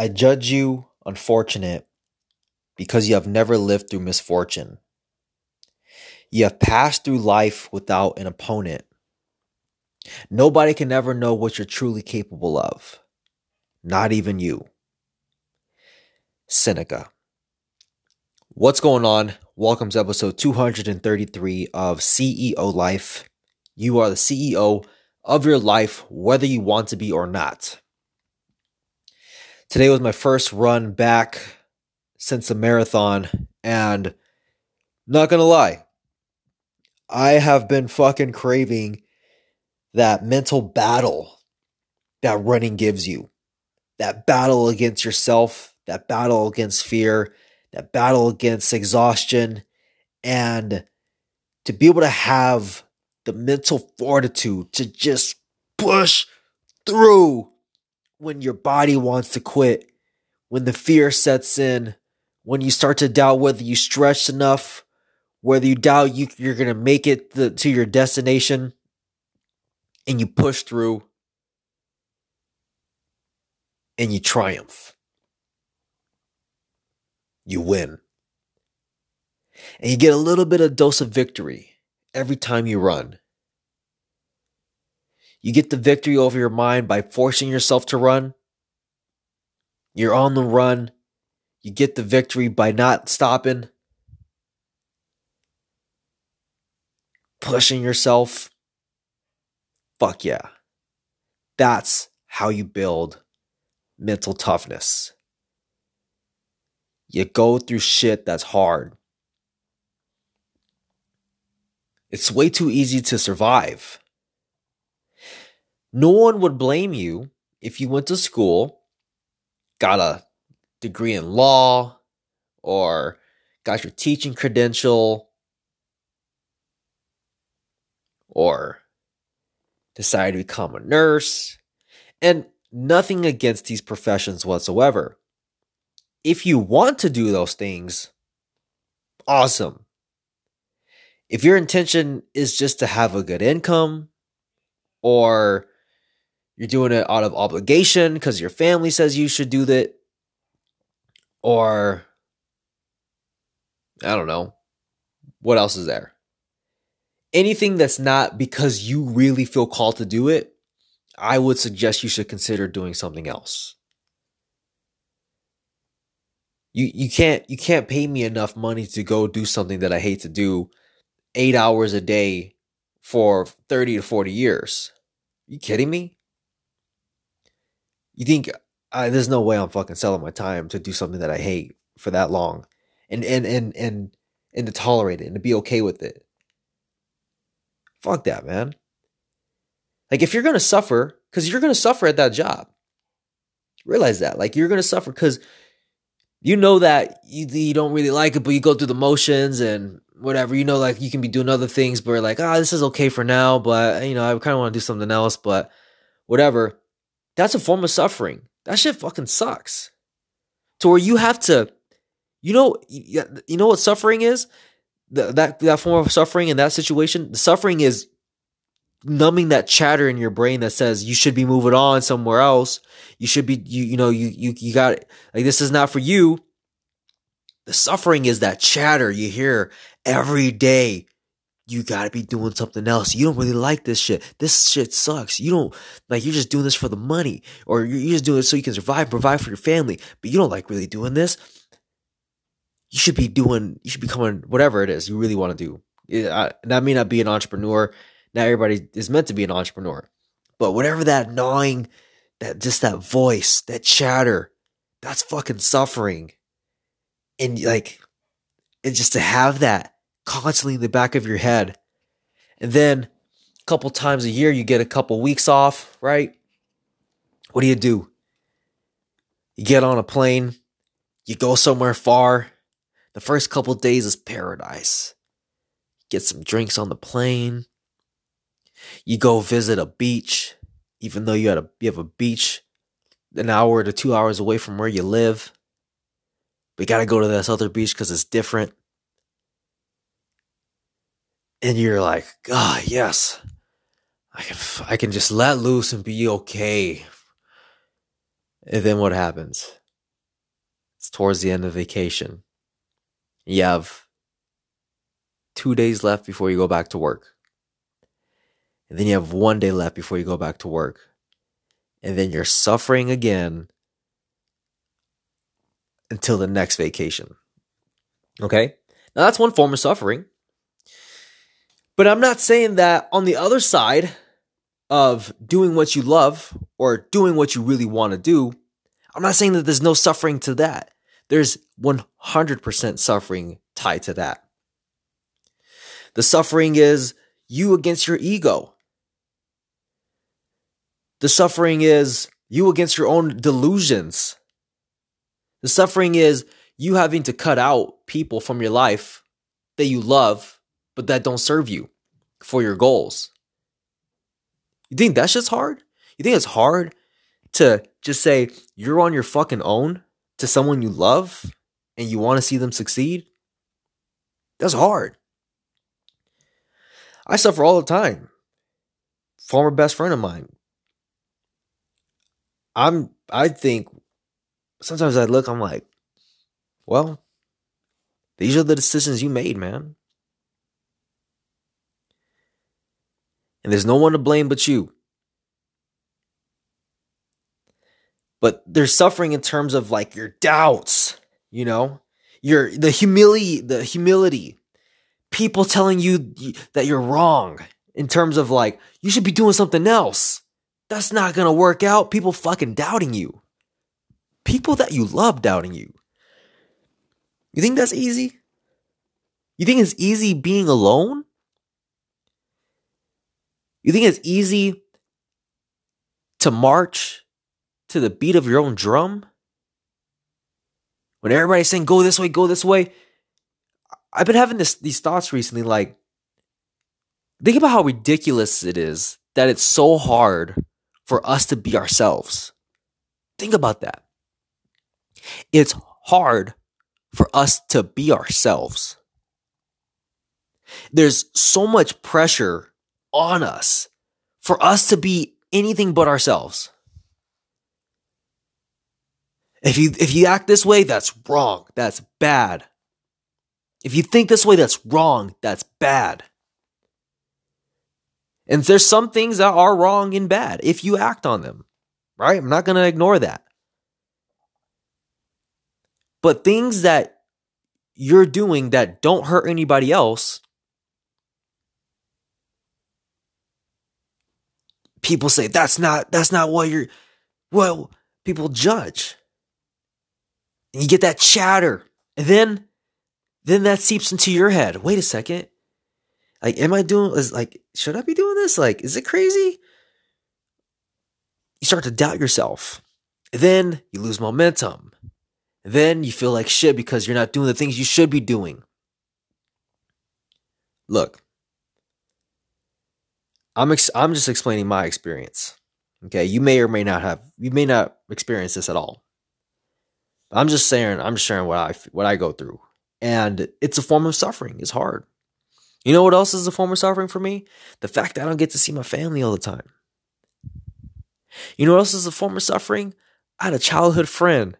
I judge you unfortunate because you have never lived through misfortune. You have passed through life without an opponent. Nobody can ever know what you're truly capable of, not even you. Seneca. What's going on? Welcome to episode 233 of CEO Life. You are the CEO of your life, whether you want to be or not. Today was my first run back since the marathon, and not gonna lie, I have been fucking craving that mental battle that running gives you. That battle against yourself, that battle against fear, that battle against exhaustion, and to be able to have the mental fortitude to just push through when your body wants to quit, when the fear sets in, when you start to doubt whether you stretched enough, whether you doubt you, you're going to make it the, to your destination, and you push through and you triumph. You win. And you get a little bit of dose of victory every time you run. You get the victory over your mind by forcing yourself to run. You're on the run. You get the victory by not stopping, pushing yourself. Fuck yeah. That's how you build mental toughness. You go through shit that's hard. It's way too easy to survive. No one would blame you if you went to school, got a degree in law, or got your teaching credential, or decided to become a nurse. And nothing against these professions whatsoever. If you want to do those things, awesome. If your intention is just to have a good income or you're doing it out of obligation because your family says you should do that, or I don't know, what else is there? Anything that's not because you really feel called to do it, I would suggest you should consider doing something else. You you can't you can't pay me enough money to go do something that I hate to do 8 hours a day for 30 to 40 years. You kidding me? You think uh, there's no way I'm fucking selling my time to do something that I hate for that long, and and and and and to tolerate it and to be okay with it. Fuck that, man. Like if you're gonna suffer, because you're gonna suffer at that job. Realize that, like you're gonna suffer because you know that you, you don't really like it, but you go through the motions and whatever. You know, like you can be doing other things, but like, ah, oh, this is okay for now, but you know, I kind of want to do something else, but whatever. That's a form of suffering. That shit fucking sucks. To where you have to, you know, you know what suffering is? The, that that form of suffering in that situation, the suffering is numbing that chatter in your brain that says you should be moving on somewhere else. You should be you you know you you you got like this is not for you. The suffering is that chatter you hear every day you gotta be doing something else. You don't really like this shit. This shit sucks. You don't like you're just doing this for the money, or you're just doing it so you can survive, provide for your family. But you don't like really doing this. You should be doing. You should be coming whatever it is you really want to do. Yeah, that may not be an entrepreneur. Not everybody is meant to be an entrepreneur, but whatever that gnawing, that just that voice, that chatter, that's fucking suffering. And like, and just to have that constantly in the back of your head. And then a couple times a year, you get a couple weeks off, right? What do you do? You get on a plane, you go somewhere far. The first couple days is paradise. Get some drinks on the plane. You go visit a beach, even though you had a you have a beach an hour to two hours away from where you live. You gotta go to this other beach because it's different and you're like, God, oh, yes, I can, I can just let loose and be okay. And then what happens? It's towards the end of vacation. You have two days left before you go back to work. And then you have one day left before you go back to work. And then you're suffering again until the next vacation. Okay? Now that's one form of suffering. But I'm not saying that on the other side of doing what you love or doing what you really want to do, I'm not saying that there's no suffering to that. There's 100% suffering tied to that. The suffering is you against your ego. The suffering is you against your own delusions. The suffering is you having to cut out people from your life that you love, but that don't serve you for your goals. You think that's just hard? You think it's hard to just say you're on your fucking own to someone you love and you want to see them succeed? That's hard. I suffer all the time. Former best friend of mine. I'm I think sometimes I look, I'm like, well, these are the decisions you made, man. And there's no one to blame but you. But they're suffering in terms of like your doubts, you know, your the humility, the humility, people telling you that you're wrong in terms of like you should be doing something else. That's not gonna work out. People fucking doubting you. People that you love doubting you. You think that's easy? You think it's easy being alone? You think it's easy to march to the beat of your own drum? When everybody's saying, go this way, go this way. I've been having this, these thoughts recently like, think about how ridiculous it is that it's so hard for us to be ourselves. Think about that. It's hard for us to be ourselves. There's so much pressure on us for us to be anything but ourselves. If you if you act this way, that's wrong. That's bad. If you think this way, that's wrong. That's bad. And there's some things that are wrong and bad if you act on them, right? I'm not going to ignore that. But things that you're doing that don't hurt anybody else, people say that's not that's not what you're well, people judge. And you get that chatter. And then then that seeps into your head. Wait a second. Like, am I doing is like, should I be doing this? Like, is it crazy? You start to doubt yourself. Then you lose momentum. Then you feel like shit because you're not doing the things you should be doing. Look, I'm ex- I'm just explaining my experience. Okay, you may or may not have you may not experience this at all. I'm just saying I'm just sharing what I what I go through, and it's a form of suffering. It's hard. You know what else is a form of suffering for me? The fact that I don't get to see my family all the time. You know what else is a form of suffering? I had a childhood friend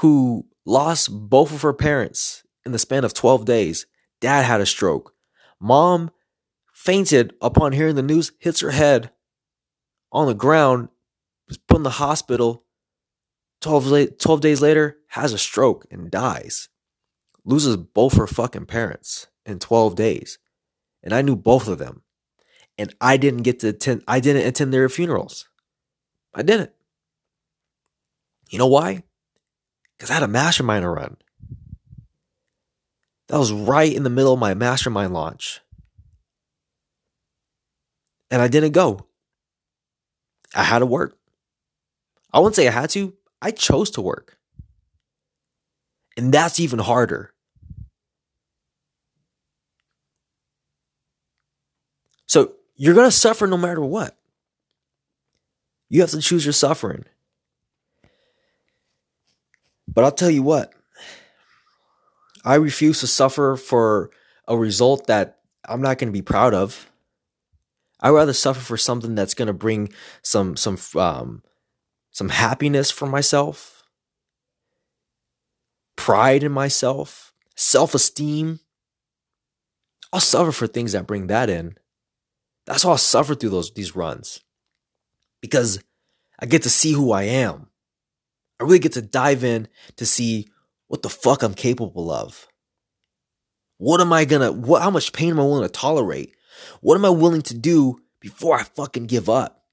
who lost both of her parents in the span of 12 days. Dad had a stroke. Mom fainted upon hearing the news, hits her head on the ground, was put in the hospital. 12, 12 days later, has a stroke and dies. Loses both her fucking parents in 12 days. And I knew both of them. And I didn't get to attend, I didn't attend their funerals. I didn't. You know why? Because I had a mastermind to run. That was right in the middle of my mastermind launch. And I didn't go. I had to work. I wouldn't say I had to, I chose to work. And that's even harder. So you're going to suffer no matter what. You have to choose your suffering. But I'll tell you what, I refuse to suffer for a result that I'm not going to be proud of. I'd rather suffer for something that's going to bring some some um, some happiness for myself, pride in myself, self esteem. I'll suffer for things that bring that in. That's why I'll suffer through those these runs. Because I get to see who I am. I really get to dive in to see what the fuck I'm capable of. What am I gonna, what, how much pain am I willing to tolerate? What am I willing to do before I fucking give up?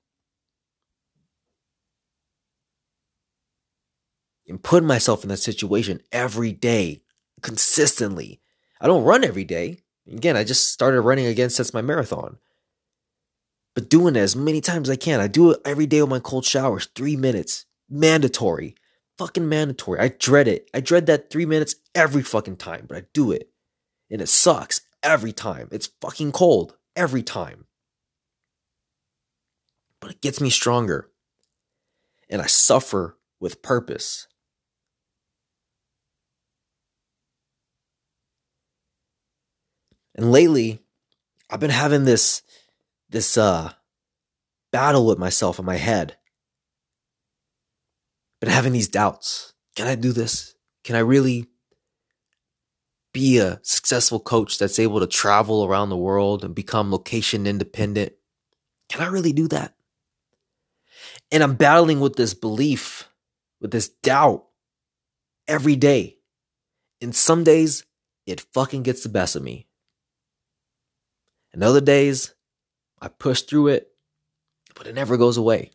And putting myself in that situation every day, consistently. I don't run every day. Again, I just started running again since my marathon. But doing it as many times as I can. I do it every day with my cold showers, three minutes, mandatory, fucking mandatory. I dread it. I dread that three minutes every fucking time, but I do it. And it sucks every time. It's fucking cold every time. But it gets me stronger. And I suffer with purpose. And lately, I've been having this this uh battle with myself in my head. Been having these doubts. Can I do this? Can I really be a successful coach that's able to travel around the world and become location independent? Can I really do that? And I'm battling with this belief, with this doubt every day. And some days it fucking gets the best of me. And other days I push through it, but it never goes away.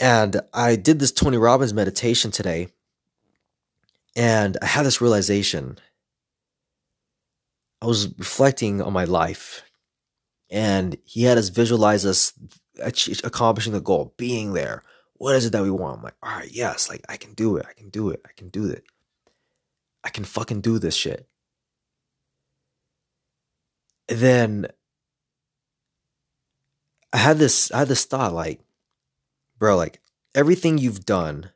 And I did this Tony Robbins meditation today, and I had this realization. I was reflecting on my life, and he had us visualize us accomplishing the goal, being there. What is it that we want? I'm like, all right, yes, like I can do it. I can do it. I can do it. I can fucking do this shit then I had this I had this thought like, bro, like everything you've done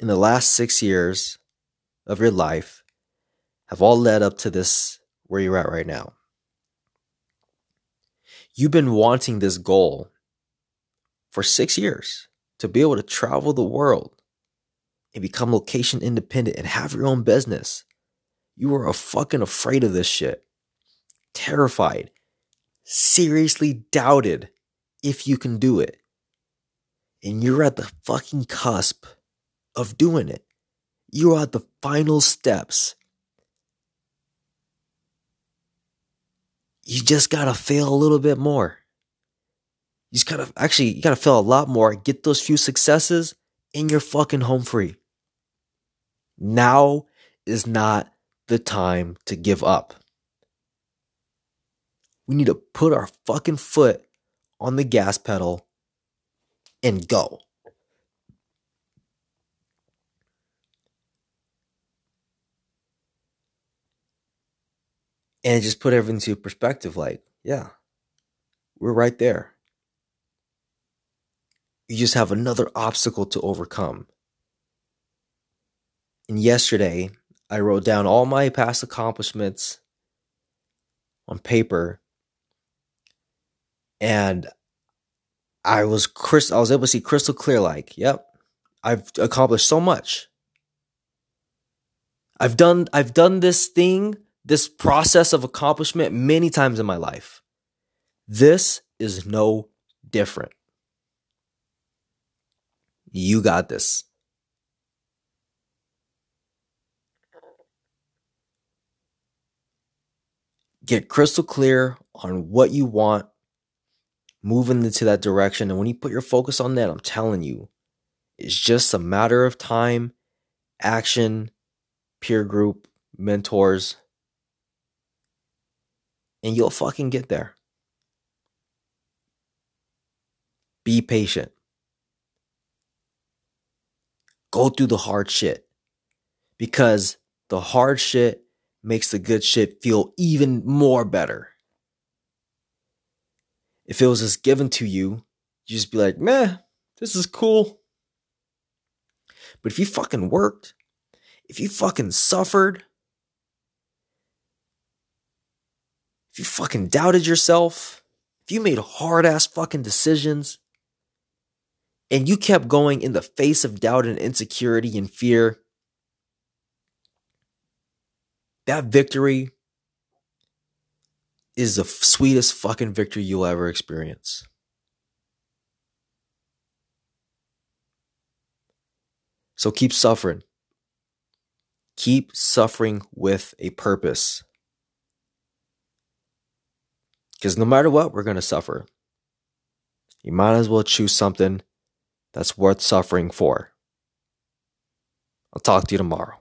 in the last six years of your life have all led up to this where you're at right now. You've been wanting this goal for six years to be able to travel the world and become location independent and have your own business. You were a fucking afraid of this shit terrified, seriously doubted if you can do it. And you're at the fucking cusp of doing it. You're at the final steps. You just gotta fail a little bit more. You just gotta, actually, you gotta fail a lot more, get those few successes, and you're fucking home free. Now is not the time to give up. We need to put our fucking foot on the gas pedal and go. And just put everything into perspective like, yeah, we're right there. You just have another obstacle to overcome. And yesterday, I wrote down all my past accomplishments on paper and I was Chris. I was able to see crystal clear. Like, yep, I've accomplished so much. I've done. I've done this thing, this process of accomplishment many times in my life. This is no different. You got this. Get crystal clear on what you want moving into that direction. And when you put your focus on that, I'm telling you, it's just a matter of time, action, peer group, mentors, and you'll fucking get there. Be patient. Go through the hard shit because the hard shit makes the good shit feel even more better. If it was just given to you, you'd just be like, meh, this is cool. But if you fucking worked, if you fucking suffered, if you fucking doubted yourself, if you made hard ass fucking decisions, and you kept going in the face of doubt and insecurity and fear, that victory is the sweetest fucking victory you'll ever experience. So keep suffering. Keep suffering with a purpose. Because no matter what, we're going to suffer. You might as well choose something that's worth suffering for. I'll talk to you tomorrow.